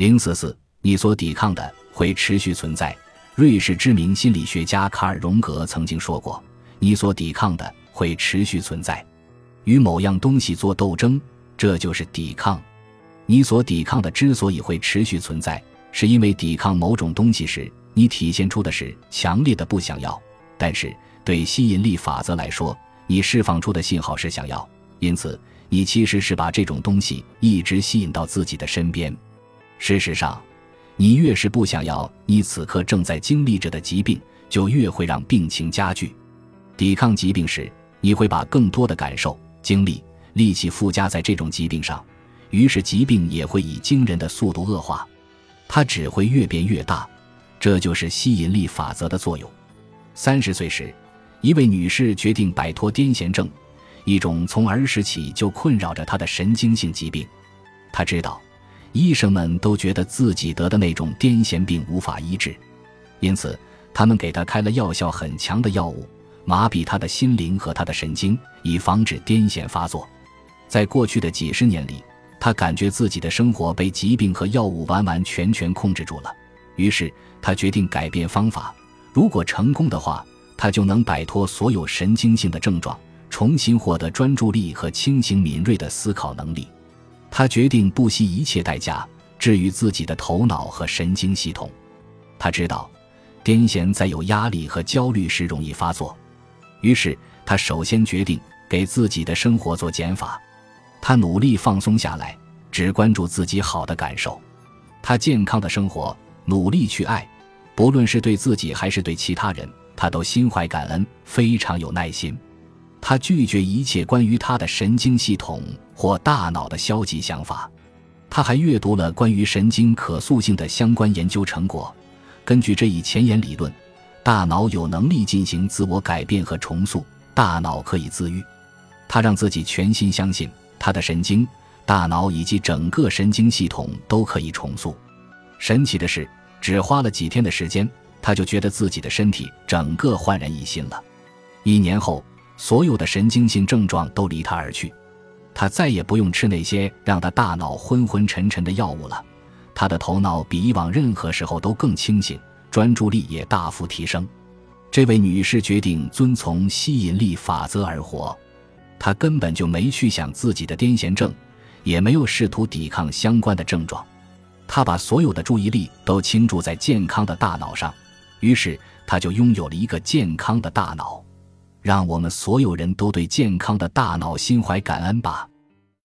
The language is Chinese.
零四四，你所抵抗的会持续存在。瑞士知名心理学家卡尔·荣格曾经说过：“你所抵抗的会持续存在。与某样东西做斗争，这就是抵抗。你所抵抗的之所以会持续存在，是因为抵抗某种东西时，你体现出的是强烈的不想要。但是对吸引力法则来说，你释放出的信号是想要，因此你其实是把这种东西一直吸引到自己的身边。事实上，你越是不想要你此刻正在经历着的疾病，就越会让病情加剧。抵抗疾病时，你会把更多的感受、精力、力气附加在这种疾病上，于是疾病也会以惊人的速度恶化，它只会越变越大。这就是吸引力法则的作用。三十岁时，一位女士决定摆脱癫痫症，一种从儿时起就困扰着她的神经性疾病。她知道，医生们都觉得自己得的那种癫痫病无法医治，因此他们给他开了药效很强的药物，麻痹他的心灵和他的神经，以防止癫痫发作。在过去的几十年里，他感觉自己的生活被疾病和药物完完全全控制住了。于是，他决定改变方法。如果成功的话，他就能摆脱所有神经性的症状，重新获得专注力和清醒敏锐的思考能力。他决定不惜一切代价治愈自己的头脑和神经系统。他知道，癫痫在有压力和焦虑时容易发作。于是，他首先决定给自己的生活做减法。他努力放松下来，只关注自己好的感受。他健康的生活。努力去爱，不论是对自己还是对其他人，他都心怀感恩，非常有耐心。他拒绝一切关于他的神经系统或大脑的消极想法。他还阅读了关于神经可塑性的相关研究成果。根据这一前沿理论，大脑有能力进行自我改变和重塑，大脑可以自愈。他让自己全心相信，他的神经、大脑以及整个神经系统都可以重塑。神奇的是。只花了几天的时间，他就觉得自己的身体整个焕然一新了。一年后，所有的神经性症状都离他而去，他再也不用吃那些让他大脑昏昏沉沉的药物了。他的头脑比以往任何时候都更清醒，专注力也大幅提升。这位女士决定遵从吸引力法则而活，她根本就没去想自己的癫痫症，也没有试图抵抗相关的症状。她把所有的注意力都倾注在健康的大脑上，于是她就拥有了一个健康的大脑。让我们所有人都对健康的大脑心怀感恩吧。